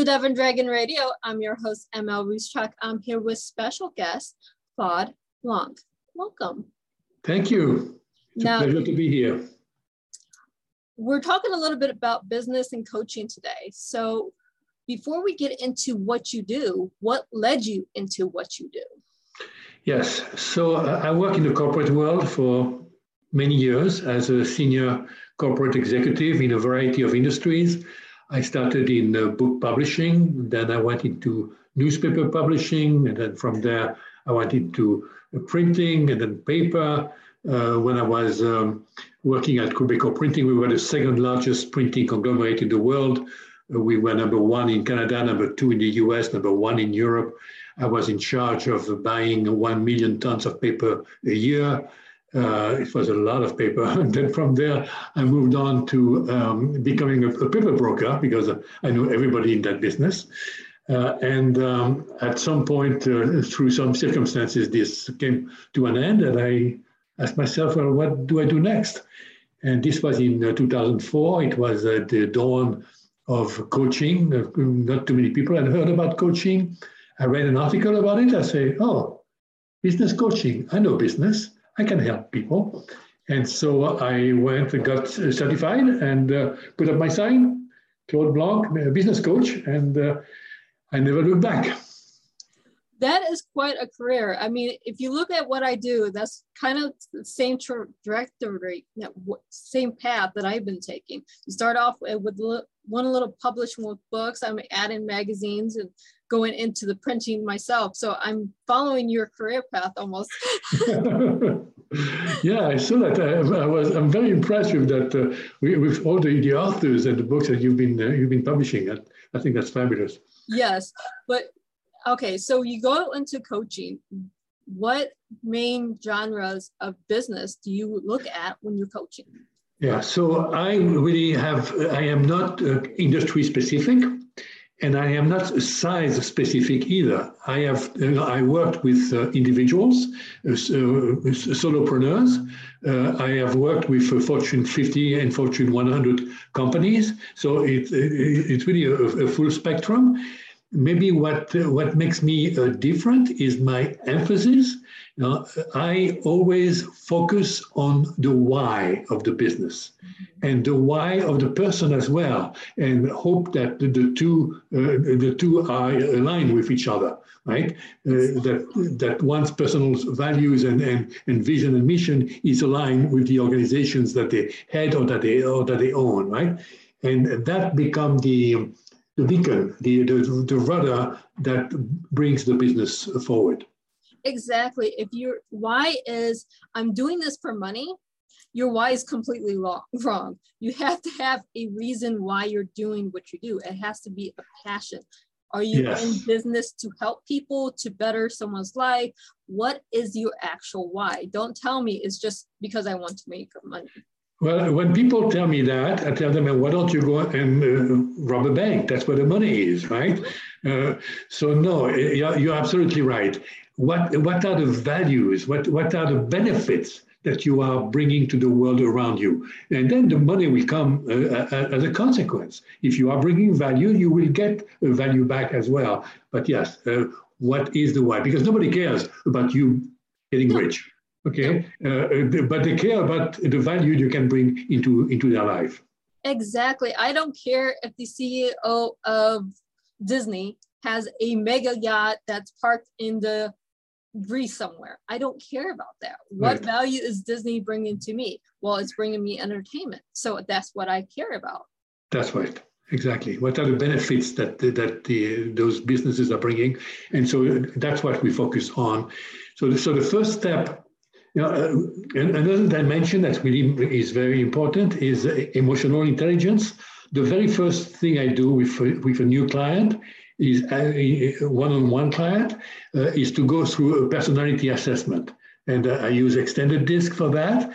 To Dove and Dragon Radio. I'm your host, ML Ruscsak. I'm here with special guest, Claude Blanc. Welcome. Thank you. It's now, a pleasure to be here. We're talking a little bit about business and coaching today. So before we get into what you do, what led you into what you do? Yes. So uh, I work in the corporate world for many years as a senior corporate executive in a variety of industries. I started in uh, book publishing, then I went into newspaper publishing, and then from there I went into uh, printing and then paper. Uh, when I was um, working at Quebecor Printing, we were the second largest printing conglomerate in the world. Uh, we were number one in Canada, number two in the US, number one in Europe. I was in charge of buying 1 million tons of paper a year. Uh, it was a lot of paper. And then from there, I moved on to um, becoming a, a, paper broker because I knew everybody in that business. Uh, and um, at some point, uh, through some circumstances, this came to an end. And I asked myself, well, what do I do next? And this was in uh, 2004. It was at the dawn of coaching. Uh, not too many people had heard about coaching. I read an article about it. I say, oh, business coaching. I know business. I can help people. And so I went and got certified and uh, put up my sign, Claude Blanc, business coach, and uh, I never looked back. That is quite a career. I mean, if you look at what I do, that's kind of the same trajectory, same path that I've been taking. You start off with one little publishing with books. I'm adding magazines and going into the printing myself. So I'm following your career path almost. yeah, I saw that. I, I, was. I'm very impressed with that. Uh, with all the, the authors and the books that you've been uh, you've been publishing. I, I think that's fabulous. Yes, but okay. So you go into coaching. What main genres of business do you look at when you're coaching? Yeah, so I really have. I am not uh, industry specific and I am not size specific either. I have I worked with uh, individuals, uh, uh solopreneurs. Uh, I have worked with uh, Fortune 50 and Fortune 100 companies. So it, it it's really a, a, full spectrum. Maybe what what makes me different is my emphasis. Know, I always focus on the why of the business and the why of the person as well, and hope that the, the two uh, the two are aligned with each other, right? Uh, that that one's personal values and, and, and vision and mission is aligned with the organizations that they head or that they or that they own, right? And that become the the beacon, the, the, the rudder that brings the business forward. Exactly. If your why is I'm doing this for money, your why is completely wrong. You have to have a reason why you're doing what you do. It has to be a passion. Are you yes. in business to help people, to better someone's life? What is your actual why? Don't tell me it's just because I want to make money. Well, when people tell me that, I tell them, why don't you go and uh, rob a bank? That's where the money is, right? Uh, so, no, you're, you're absolutely right. What, what are the values? What, what are the benefits that you are bringing to the world around you. And then the money will come uh, uh, uh, as a consequence. If you are bringing value, you will get value back as well. But yes, uh, what is the why? Because nobody cares about you getting rich. Okay, uh, but they care about the value you can bring into into their life. Exactly. I don't care if the CEO of Disney has a mega yacht that's parked in the Greece somewhere. I don't care about that. What right. value is Disney bringing to me? Well, it's bringing me entertainment. So that's what I care about. That's right. Exactly. What are the benefits that that the, those businesses are bringing? And so that's what we focus on. So, the, so the first step, know, uh, another dimension that really is very important is emotional intelligence. The very first thing I do with with a new client is a one-on-one client uh, is to go through a personality assessment. And uh, I use Extended DISC for that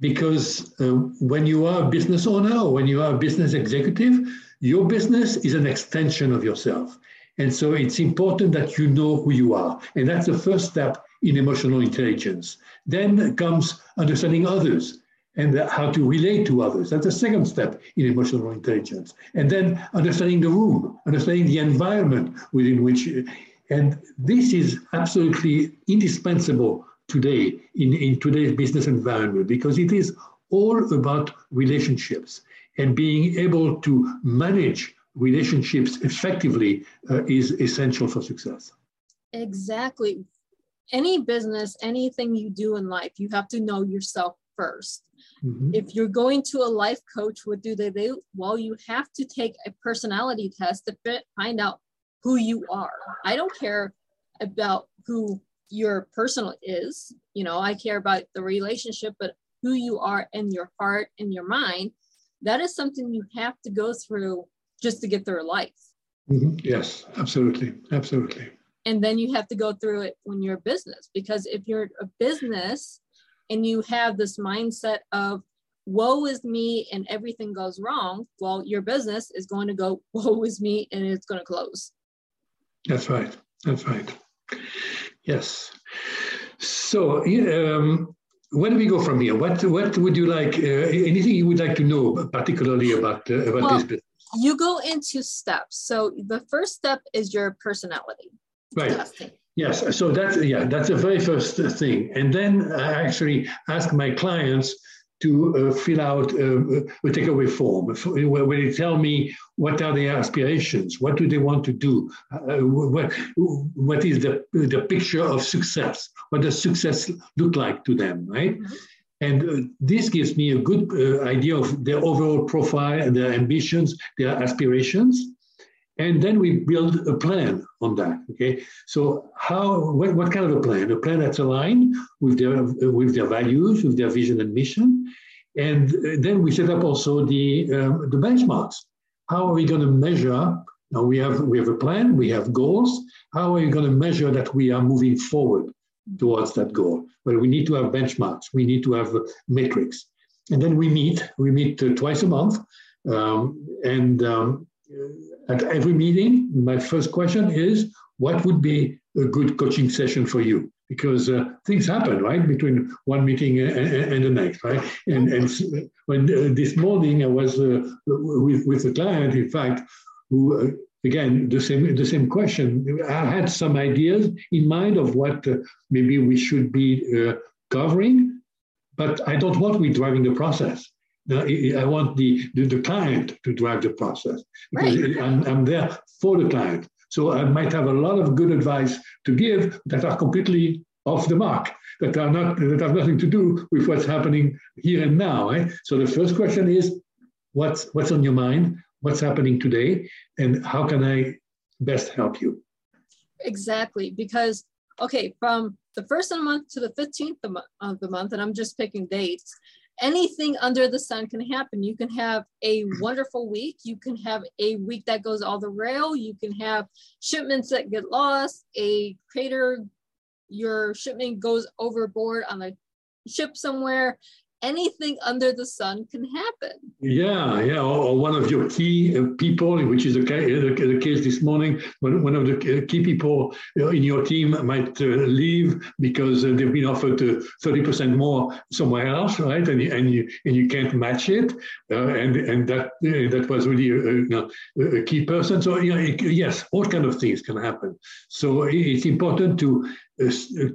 because uh, when you are a business owner or when you are a business executive, your business is an extension of yourself. And so it's important that you know who you are. And that's the first step in emotional intelligence. Then comes understanding others. and how to relate to others. That's the second step in emotional intelligence. And then understanding the room, understanding the environment within which, and this is absolutely indispensable today in, in today's business environment because it is all about relationships and being able to manage relationships effectively uh, is essential for success. Exactly. Any business, anything you do in life, you have to know yourself 1st mm-hmm. If you're going to a life coach, what do they do? Well, you have to take a personality test to fit, find out who you are. I don't care about who your personal is. You know, I care about the relationship, but who you are in your heart and your mind, that is something you have to go through just to get through life. Mm-hmm. Yes, absolutely. Absolutely. And then you have to go through it when you're a business because if you're a business and you have this mindset of woe is me and everything goes wrong, well, your business is going to go woe is me and it's going to close. That's right. That's right. Yes. So, um, where do we go from here? What What would you like? Uh, anything you would like to know, particularly about uh, about well, this business? You go into steps. So the first step is your personality. Right. Yes, so that's yeah, that's the very first thing, and then I actually ask my clients to uh, fill out uh, a takeaway form where, where they tell me what are their aspirations, what do they want to do, uh, what what is the the picture of success, what does success look like to them, right? Mm-hmm. And uh, this gives me a good uh, idea of their overall profile and their ambitions, their aspirations and then we build a plan on that okay? So how what, what kind of a plan? A plan that's aligned with their with their values with their vision and mission. And then we set up also the um, the benchmarks. How are we going to measure? Now we have we have a plan we have goals. How are we going to measure that we are moving forward towards that goal? Well we need to have benchmarks. We need to have metrics. And then we meet we meet uh, twice a month um, and um, at every meeting, my first question is, what would be a good coaching session for you? Because uh, things happen, right, between one meeting and, and, the next, right? And, and when uh, this morning I was uh, with, with a client, in fact, who, uh, again, the same, the same question. I had some ideas in mind of what uh, maybe we should be uh, covering, but I don't want be driving the process. I want the, the, the, client to drive the process because right. I'm, I'm there for the client. So I might have a lot of good advice to give that are completely off the mark, that are not that have nothing to do with what's happening here and now. Eh? So the first question is, what's what's on your mind? What's happening today, and how can I best help you? Exactly, because okay, from the first of the month to the fifteenth of the month, and I'm just picking dates anything under the sun can happen. You can have a wonderful week. You can have a week that goes all the rail. You can have shipments that get lost, a crater, your shipment goes overboard on a ship somewhere anything under the sun can happen. Yeah, yeah. Or, one of your key uh, people, which is the, the, case this morning, one, of the key people uh, in your team might uh, leave because uh, they've been offered 30% uh, more somewhere else, right? And, and, you, and you can't match it. Uh, and and that that was really a, you know, a, key person. So, know, it, yes, all kind of things can happen. So it's important to Uh,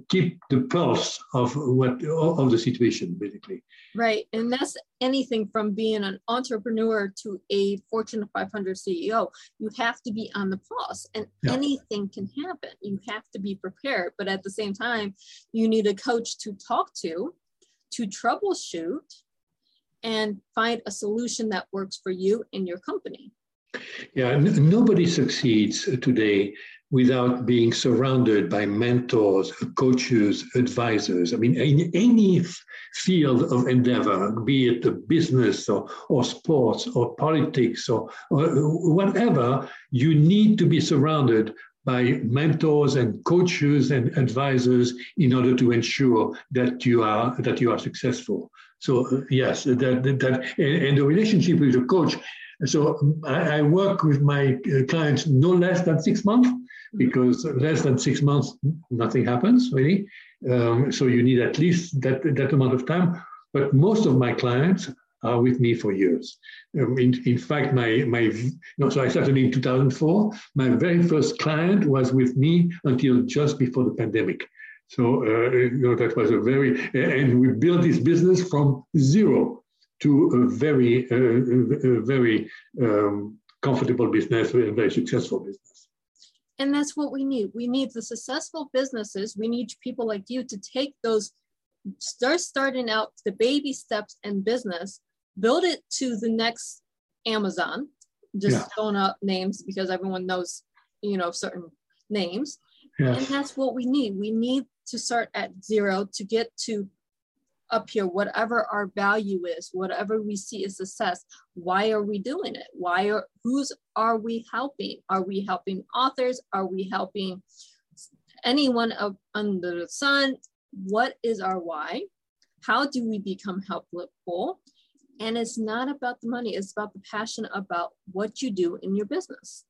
keep the pulse of what of the situation, basically. Right. And that's anything from being an entrepreneur to a Fortune 500 CEO. You have to be on the pulse and yeah. anything can happen. You have to be prepared. But at the same time, you need a coach to talk to, to troubleshoot, and find a solution that works for you and your company. Yeah, nobody succeeds today without being surrounded by mentors, coaches, advisors. I mean, in any field of endeavor, be it the business or, or sports or politics or, or whatever, you need to be surrounded by mentors and coaches and advisors in order to ensure that you are that you are successful. So yes, that that and, the relationship with the coach. So I, I work with my uh, clients no less than six months because less than six months, nothing happens really. Um, so you need at least that, that amount of time. but most of my clients are with me for years. Um, in, in fact, my, my so I started in 2004. My very first client was with me until just before the pandemic. So, uh, you know, that was a very, and we built this business from zero to a very, uh, a very um, comfortable business, a very successful business. And that's what we need. We need the successful businesses. We need people like you to take those, start starting out the baby steps in business build it to the next Amazon, just yeah. throwing out names because everyone knows, you know, certain names. Yes. And that's what we need. We need to start at zero to get to up here, whatever our value is, whatever we see as success. Why are we doing it? Why are who's are we helping? Are we helping authors? Are we helping anyone of, under the sun? What is our why? How do we become helpful? And it's not about the money, it's about the passion about what you do in your business.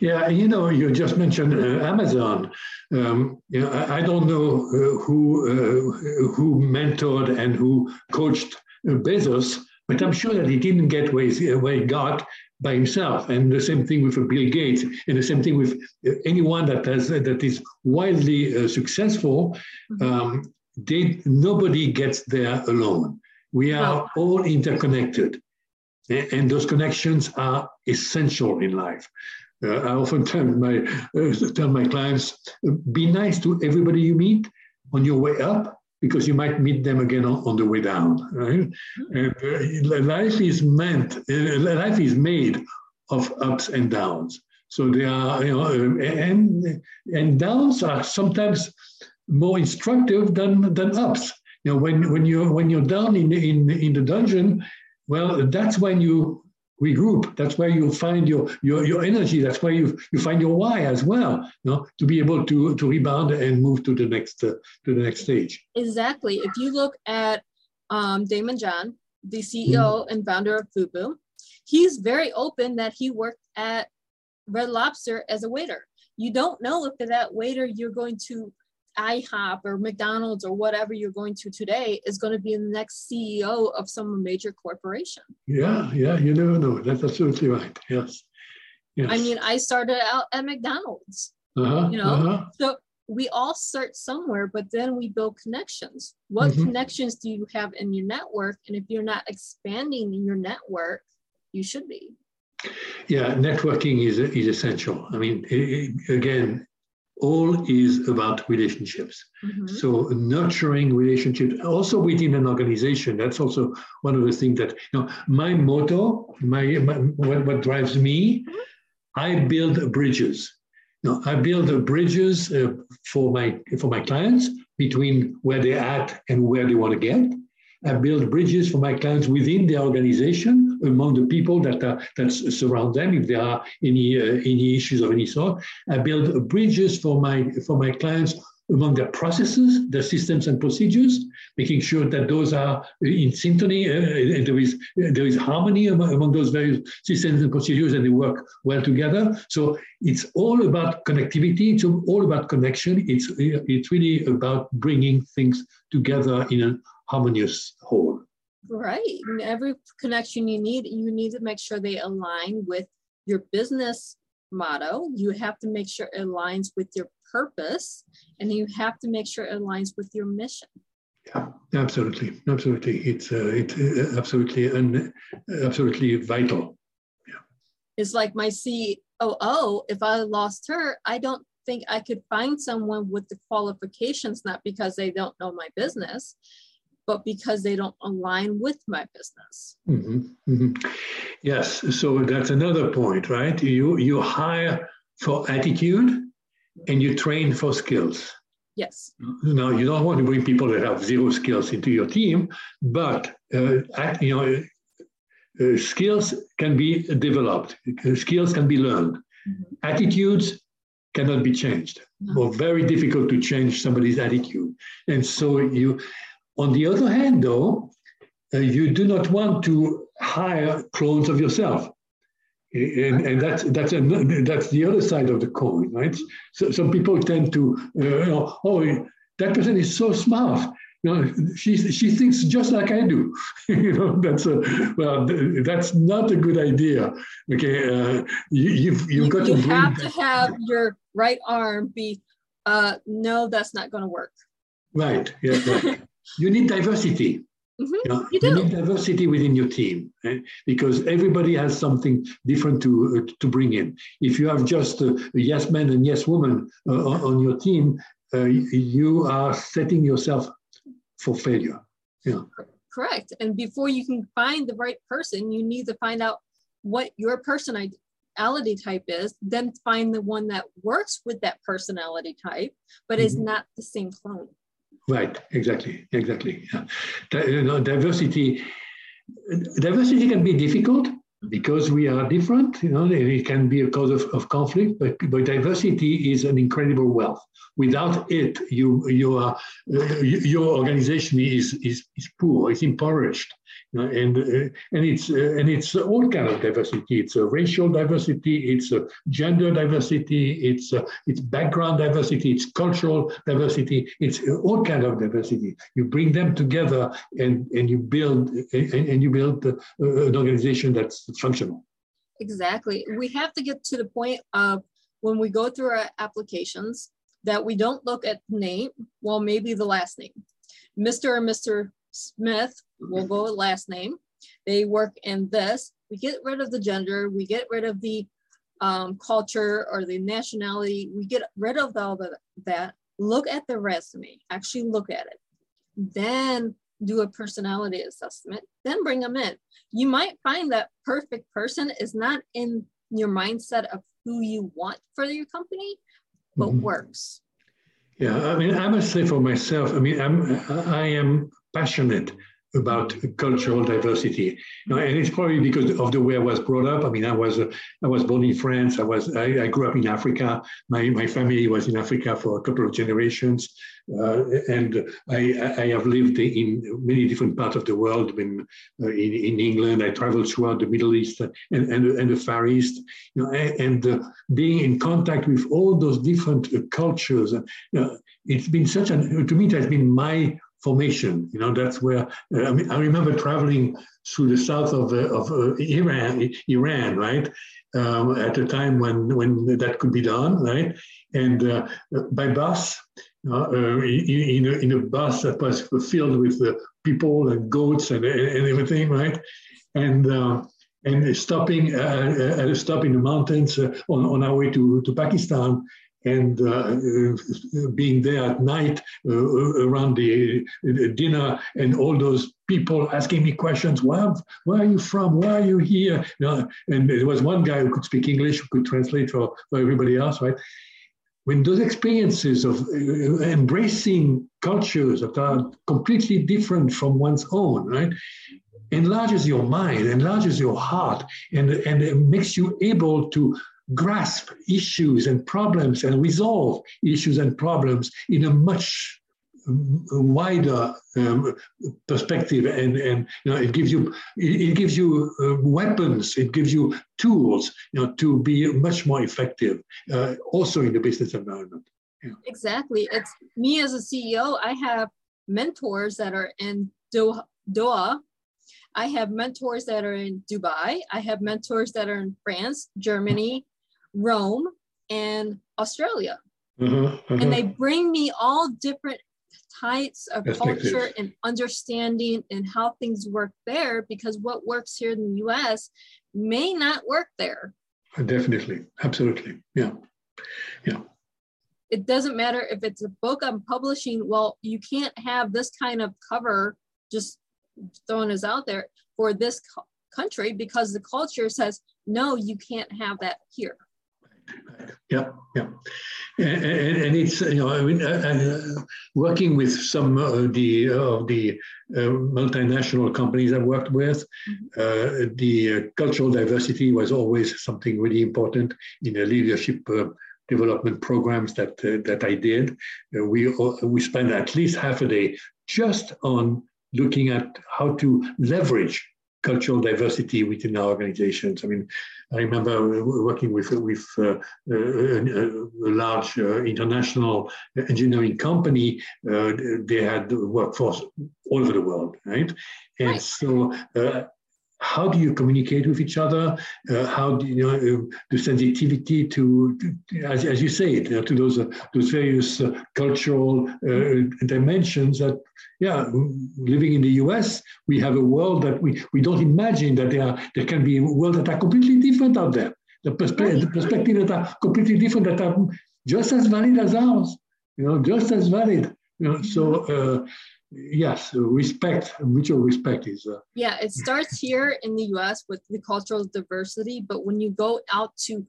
Yeah, you know, you just mentioned uh, Amazon. Um, you know, I, I don't know uh, who uh, who mentored and who coached uh, Bezos, but I'm sure that he didn't get where he, where he got by himself. And the same thing with Bill Gates, and the same thing with uh, anyone that has that is wildly uh, successful. Mm-hmm. Um, they, nobody gets there alone. We are all interconnected, and those connections are essential in life. Uh, I often tell my uh, tell my clients, be nice to everybody you meet on your way up, because you might meet them again on, on the way down. Right? And uh, life is meant, uh, life is made of ups and downs. So they are, you know, and and downs are sometimes more instructive than than ups. You know, when when you're when you're down in in in the dungeon, well, that's when you regroup. That's where you find your your your energy. That's where you you find your why as well. You know, to be able to to rebound and move to the next uh, to the next stage. Exactly. If you look at um, Daymond John, the CEO mm and founder of Fubu, he's very open that he worked at Red Lobster as a waiter. You don't know if that waiter you're going to IHOP or McDonald's or whatever you're going to today is going to be the next CEO of some major corporation. Yeah, yeah, you never know. That's absolutely right. Yes. yes. I mean, I started out at McDonald's. Uh-huh, you know, uh-huh. so we all start somewhere, but then we build connections. What mm-hmm. connections do you have in your network? And if you're not expanding your network, you should be. Yeah, networking is is essential. I mean, it, again, all is about relationships. Mm-hmm. So nurturing relationships, also within an organization. That's also one of the things that you know. My motto, my, my what, what, drives me, I build bridges. You know, I build bridges uh, for my for my clients between where they're at and where they want to get. I build bridges for my clients within the organization, among the people that are, that surround them, if there are any uh, any issues of any sort. I build bridges for my for my clients among their processes, their systems and procedures, making sure that those are in synchrony uh, and there is there is harmony among, among, those various systems and procedures and they work well together. So it's all about connectivity. It's all about connection. It's it's really about bringing things together in a harmonious whole. Right. And every connection you need, you need to make sure they align with your business motto. You have to make sure it aligns with your purpose, and you have to make sure it aligns with your mission. Yeah, absolutely, absolutely. It's uh, it's uh, absolutely and absolutely vital. Yeah. It's like my COO. If I lost her, I don't think I could find someone with the qualifications, not because they don't know my business, but because they don't align with my business. Mm-hmm, mm-hmm. Yes, so that's another point, right? You you hire for attitude, and you train for skills. Yes. Now you don't want to bring people that have zero skills into your team, but uh, you know. Uh, skills can be developed. Skills can be learned. Mm-hmm. Attitudes cannot be changed, no. or very difficult to change somebody's attitude. And so you on the other hand, though, uh, you do not want to hire clones of yourself. And, and that's that's a, that's the other side of the coin, right? So some people tend to, uh, you know, oh, that person is so smart. you know, she she thinks just like I do. you know, that's a well, that's not a good idea. Okay, uh, you, you've you've got you to have to have your right arm be. Uh, no, that's not going to work. Right. Yeah. Right. you need diversity. Mm-hmm. You, know, you, you need diversity within your team eh? because everybody has something different to uh, to bring in. If you have just a, a yes man and yes woman uh, on your team, uh, you are setting yourself for failure. Yeah. Correct. And before you can find the right person, you need to find out what your personality type is, then find the one that works with that personality type, but mm-hmm. is not the same clone. Right, exactly, exactly. Yeah. You know, diversity, diversity can be difficult because we are different. You know, it can be a cause of, of conflict, but, but diversity is an incredible wealth. Without it, you you are uh, your organization is is is poor, is impoverished and uh, and it's uh, and it's all kind of diversity. It's a racial diversity, it's a gender diversity, it's a, it's background diversity, it's cultural diversity, it's all kind of diversity. You bring them together and and you build and, and you build uh, an organization that's functional. Exactly. We have to get to the point of when we go through our applications that we don't look at the name, well, maybe the last name. Mr. or Mr. Smith we'll go with last name. They work in this. We get rid of the gender, we get rid of the um, culture or the nationality, we get rid of all of that. Look at the resume, actually look at it. Then do a personality assessment, then bring them in. You might find that perfect person is not in your mindset of who you want for your company, but mm-hmm. works. Yeah, I mean, I must say for myself, I mean, I'm I am passionate about cultural diversity. and it's probably because of the way I was brought up. I mean, I was uh, I was born in France. I was I, I, grew up in Africa. My my family was in Africa for a couple of generations, uh, and I I have lived in many different parts of the world. In uh, in, in England, I traveled throughout the Middle East and and, and the Far East. You know, and uh, being in contact with all those different uh, cultures, know, it's been such an to me it has been my formation. You know, that's where uh, I mean. I remember traveling through the south of uh, of uh, Iran, Iran, right, um, at the time when when that could be done, right, and uh, by bus. Uh, in, a, in a bus that was filled with people and goats and, and everything, right? And and stopping uh, at a stop in the mountains uh, on, on our way to, to Pakistan and uh, uh, being there at night uh, around the, dinner and all those people asking me questions where, where are you from? Where are you here? You know, and there was one guy who could speak english who could translate for, for everybody else right? When those experiences of uh, embracing cultures that are completely different from one's own right enlarges your mind enlarges your heart and, and it makes you able to grasp issues and problems and resolve issues and problems in a much wider um, perspective and and you know it gives you it, gives you uh, weapons it gives you tools you know to be much more effective uh, also in the business environment yeah. exactly it's me as a ceo i have mentors that are in doha, doha I have mentors that are in Dubai. I have mentors that are in France, Germany, Rome, and Australia. Mm-hmm, mm-hmm. And they bring me all different types of culture and understanding and how things work there because what works here in the US may not work there. Definitely. Absolutely. Yeah. Yeah. It doesn't matter if it's a book I'm publishing. Well, you can't have this kind of cover just thrown us out there for this co- country because the culture says, no, you can't have that here. Yeah, yeah, and, and, it's you know I mean uh, uh, working with some of the of the uh, multinational companies I've worked with, mm-hmm. uh, the cultural diversity was always something really important in the leadership uh, development programs that uh, that I did. we we spent at least half a day just on looking at how to leverage cultural diversity within our organizations. I mean, I remember working with with uh, a, a, large uh, international engineering company. Uh, they had workforce all over the world, right? And right. so uh, how do you communicate with each other? Uh, how do you know uh, the sensitivity to, to as, as you say you know, to those uh, those various uh, cultural uh, dimensions that, yeah, living in the U.S., we have a world that we, we don't imagine that there are, there can be a world that are completely different out there. The, perspe- the perspective that are completely different that are just as valid as ours. You know, just as valid. You know, so uh, yes respect mutual respect is uh, yeah it starts here in the us with the cultural diversity but when you go out to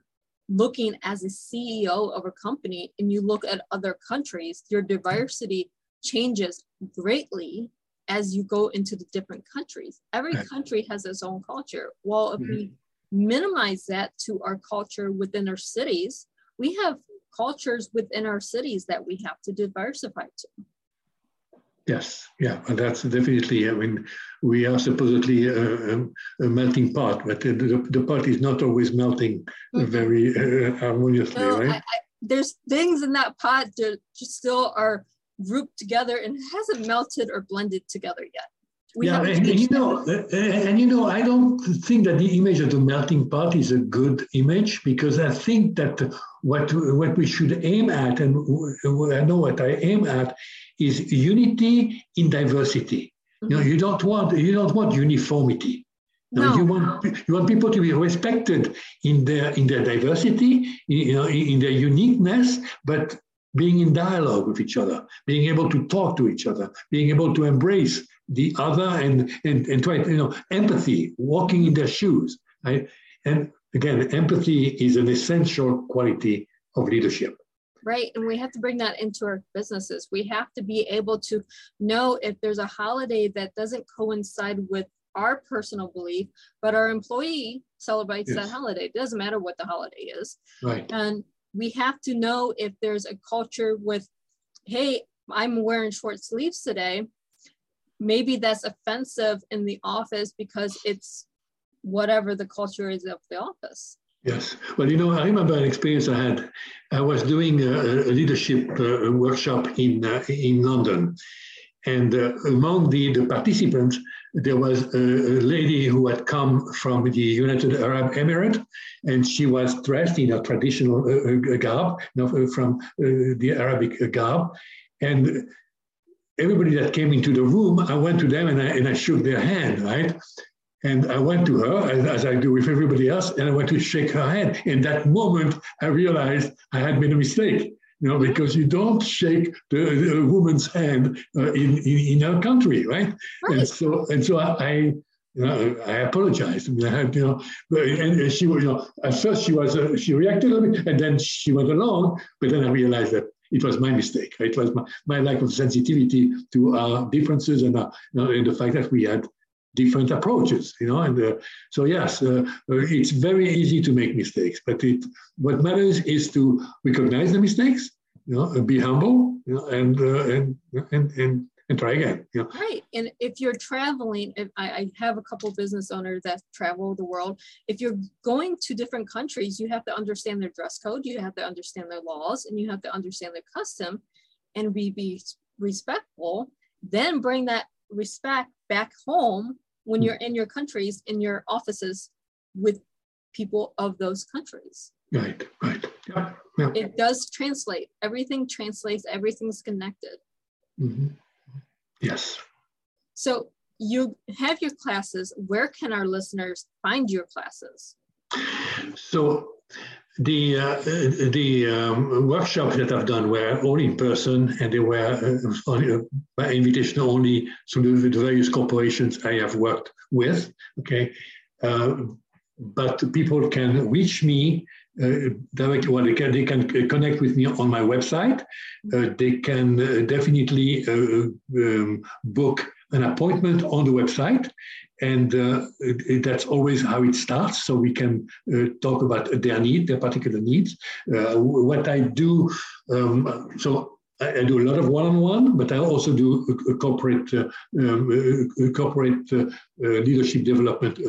looking as a ceo of a company and you look at other countries your diversity changes greatly as you go into the different countries every right. country has its own culture well if mm-hmm. we minimize that to our culture within our cities we have cultures within our cities that we have to diversify to Yes, yeah, and that's definitely. I mean, we are supposedly a, a, a melting pot, but the, the, pot is not always melting very uh, harmoniously, no, right? I, I, there's things in that pot that just still are grouped together and hasn't melted or blended together yet. We yeah, and, and, you know, uh, uh, and you know, I don't think that the image of the melting pot is a good image because I think that what what we should aim at, and I know what I aim at, is unity in diversity. Mm-hmm. You know, you don't want you don't want uniformity. No. you want you want people to be respected in their in their diversity, you know, in their uniqueness, but being in dialogue with each other, being able to talk to each other, being able to embrace the other and and, and try, you know, empathy, walking in their shoes. Right? And again, empathy is an essential quality of leadership. Right. And we have to bring that into our businesses. We have to be able to know if there's a holiday that doesn't coincide with our personal belief, but our employee celebrates yes. that holiday. It doesn't matter what the holiday is. Right. And we have to know if there's a culture with, hey, I'm wearing short sleeves today. Maybe that's offensive in the office because it's whatever the culture is of the office. Yes. Well, you know, I remember an experience I had. I was doing a, a leadership uh, workshop in uh, in London, and uh, among the, the participants, there was a, a, lady who had come from the United Arab Emirates, and she was dressed in a traditional uh, uh garb, you know, from uh, the Arabic garb. And everybody that came into the room, I went to them and I, and I shook their hand, right? And I went to her, as, as, I do with everybody else, and I went to shake her hand. In that moment, I realized I had made a mistake you know, because you don't shake the, the woman's hand uh, in, in, in our country, right? right? And so and so I, you know, I apologized. I, mean, I had, you know, and she, you know, at first she was, uh, she reacted a bit, and then she went along. But then I realized that it was my mistake. It was my, my lack of sensitivity to our differences and, uh, you know, and the fact that we had different approaches. You know, and uh, so yes, uh, uh, it's very easy to make mistakes, but it what matters is to recognize the mistakes you know, be humble, you know, and, uh, and, and, and, and try again. You know. Right. And if you're traveling, if I, I have a couple business owners that travel the world. If you're going to different countries, you have to understand their dress code, you have to understand their laws, and you have to understand their custom and be, be respectful. Then bring that respect back home when hmm. you're in your countries, in your offices with people of those countries. Right, right. Yeah, yeah. It does translate. Everything translates, everything's connected. Mm-hmm. Yes. So you have your classes. Where can our listeners find your classes? So the uh, the um, workshops that I've done were all in person, and they were uh, uh by invitation only through the various corporations I have worked with. Okay, uh, but people can reach me uh, directly. Well, they can, they can connect with me on my website. They can definitely um, book an appointment on the website. And uh, it, that's always how it starts. So we can uh, talk about their need, their particular needs. Uh, what I do, um, so I, do a lot of one-on-one, but I also do a, a corporate uh, um, a corporate uh, uh, leadership development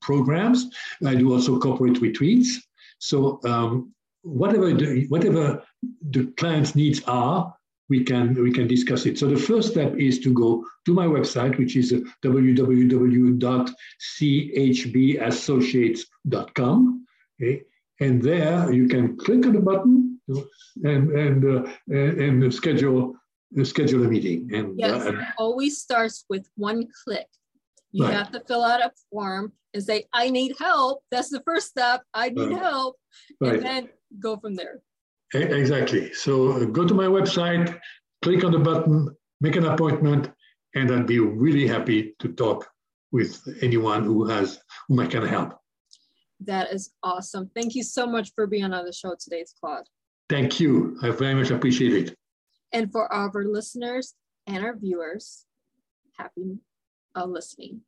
programs. I do also corporate retreats. So um, whatever the, whatever the client's needs are, we can we can discuss it. So the first step is to go to my website, which is www.chbassociates.com. Okay? And there you can click on the button and and uh, and, and schedule schedule a meeting. And yes, uh, it always starts with one click. You right. have to fill out a form and say, "I need help." That's the first step. I need right. help, right. and then go from there. Exactly. So uh, go to my website, click on the button, make an appointment, and I'd be really happy to talk with anyone who has whom I can help. That is awesome. Thank you so much for being on the show today, Claude. Thank you. I very much appreciate it. And for our listeners and our viewers, happy uh, listening.